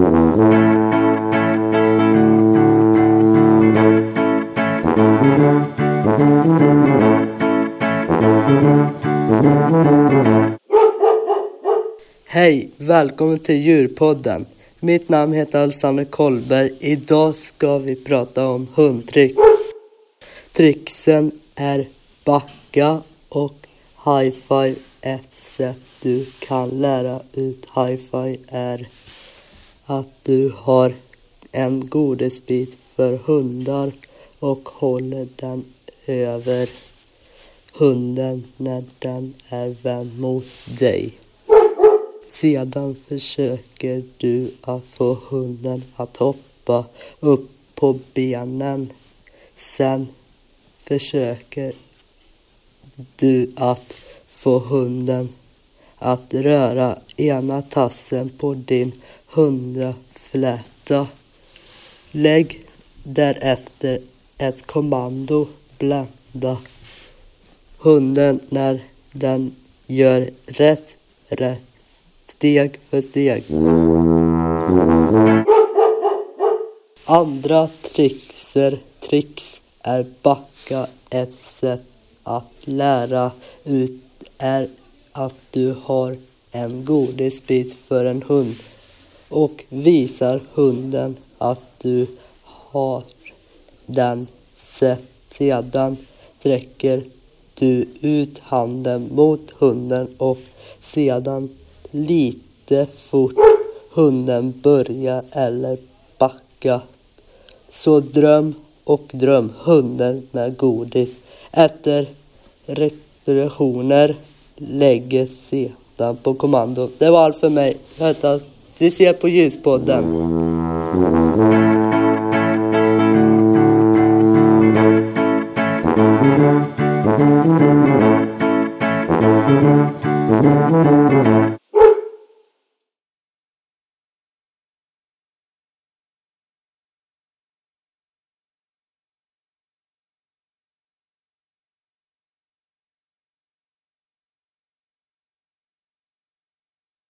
Hej! Välkommen till Djurpodden. Mitt namn heter Alexander Kollberg. Idag ska vi prata om hundtrick. Tricksen är backa och high-five. Ett sätt du kan lära ut high-five är att du har en godisbit för hundar och håller den över hunden när den är vänd mot dig. Sedan försöker du att få hunden att hoppa upp på benen. Sen försöker du att få hunden att röra ena tassen på din hundrafläta. Lägg därefter ett kommando blända hunden när den gör rätt, rätt steg för steg. Andra trixer, tricks är backa. Ett sätt att lära ut är att du har en godisbit för en hund och visar hunden att du har den. Sedan sträcker du ut handen mot hunden och sedan lite fort hunden börjar eller backa. Så dröm och dröm hunden med godis. Efter repressioner lägger sedan på kommando. Det var allt för mig. Hötas. Vi ses på Ljuspodden. Mm.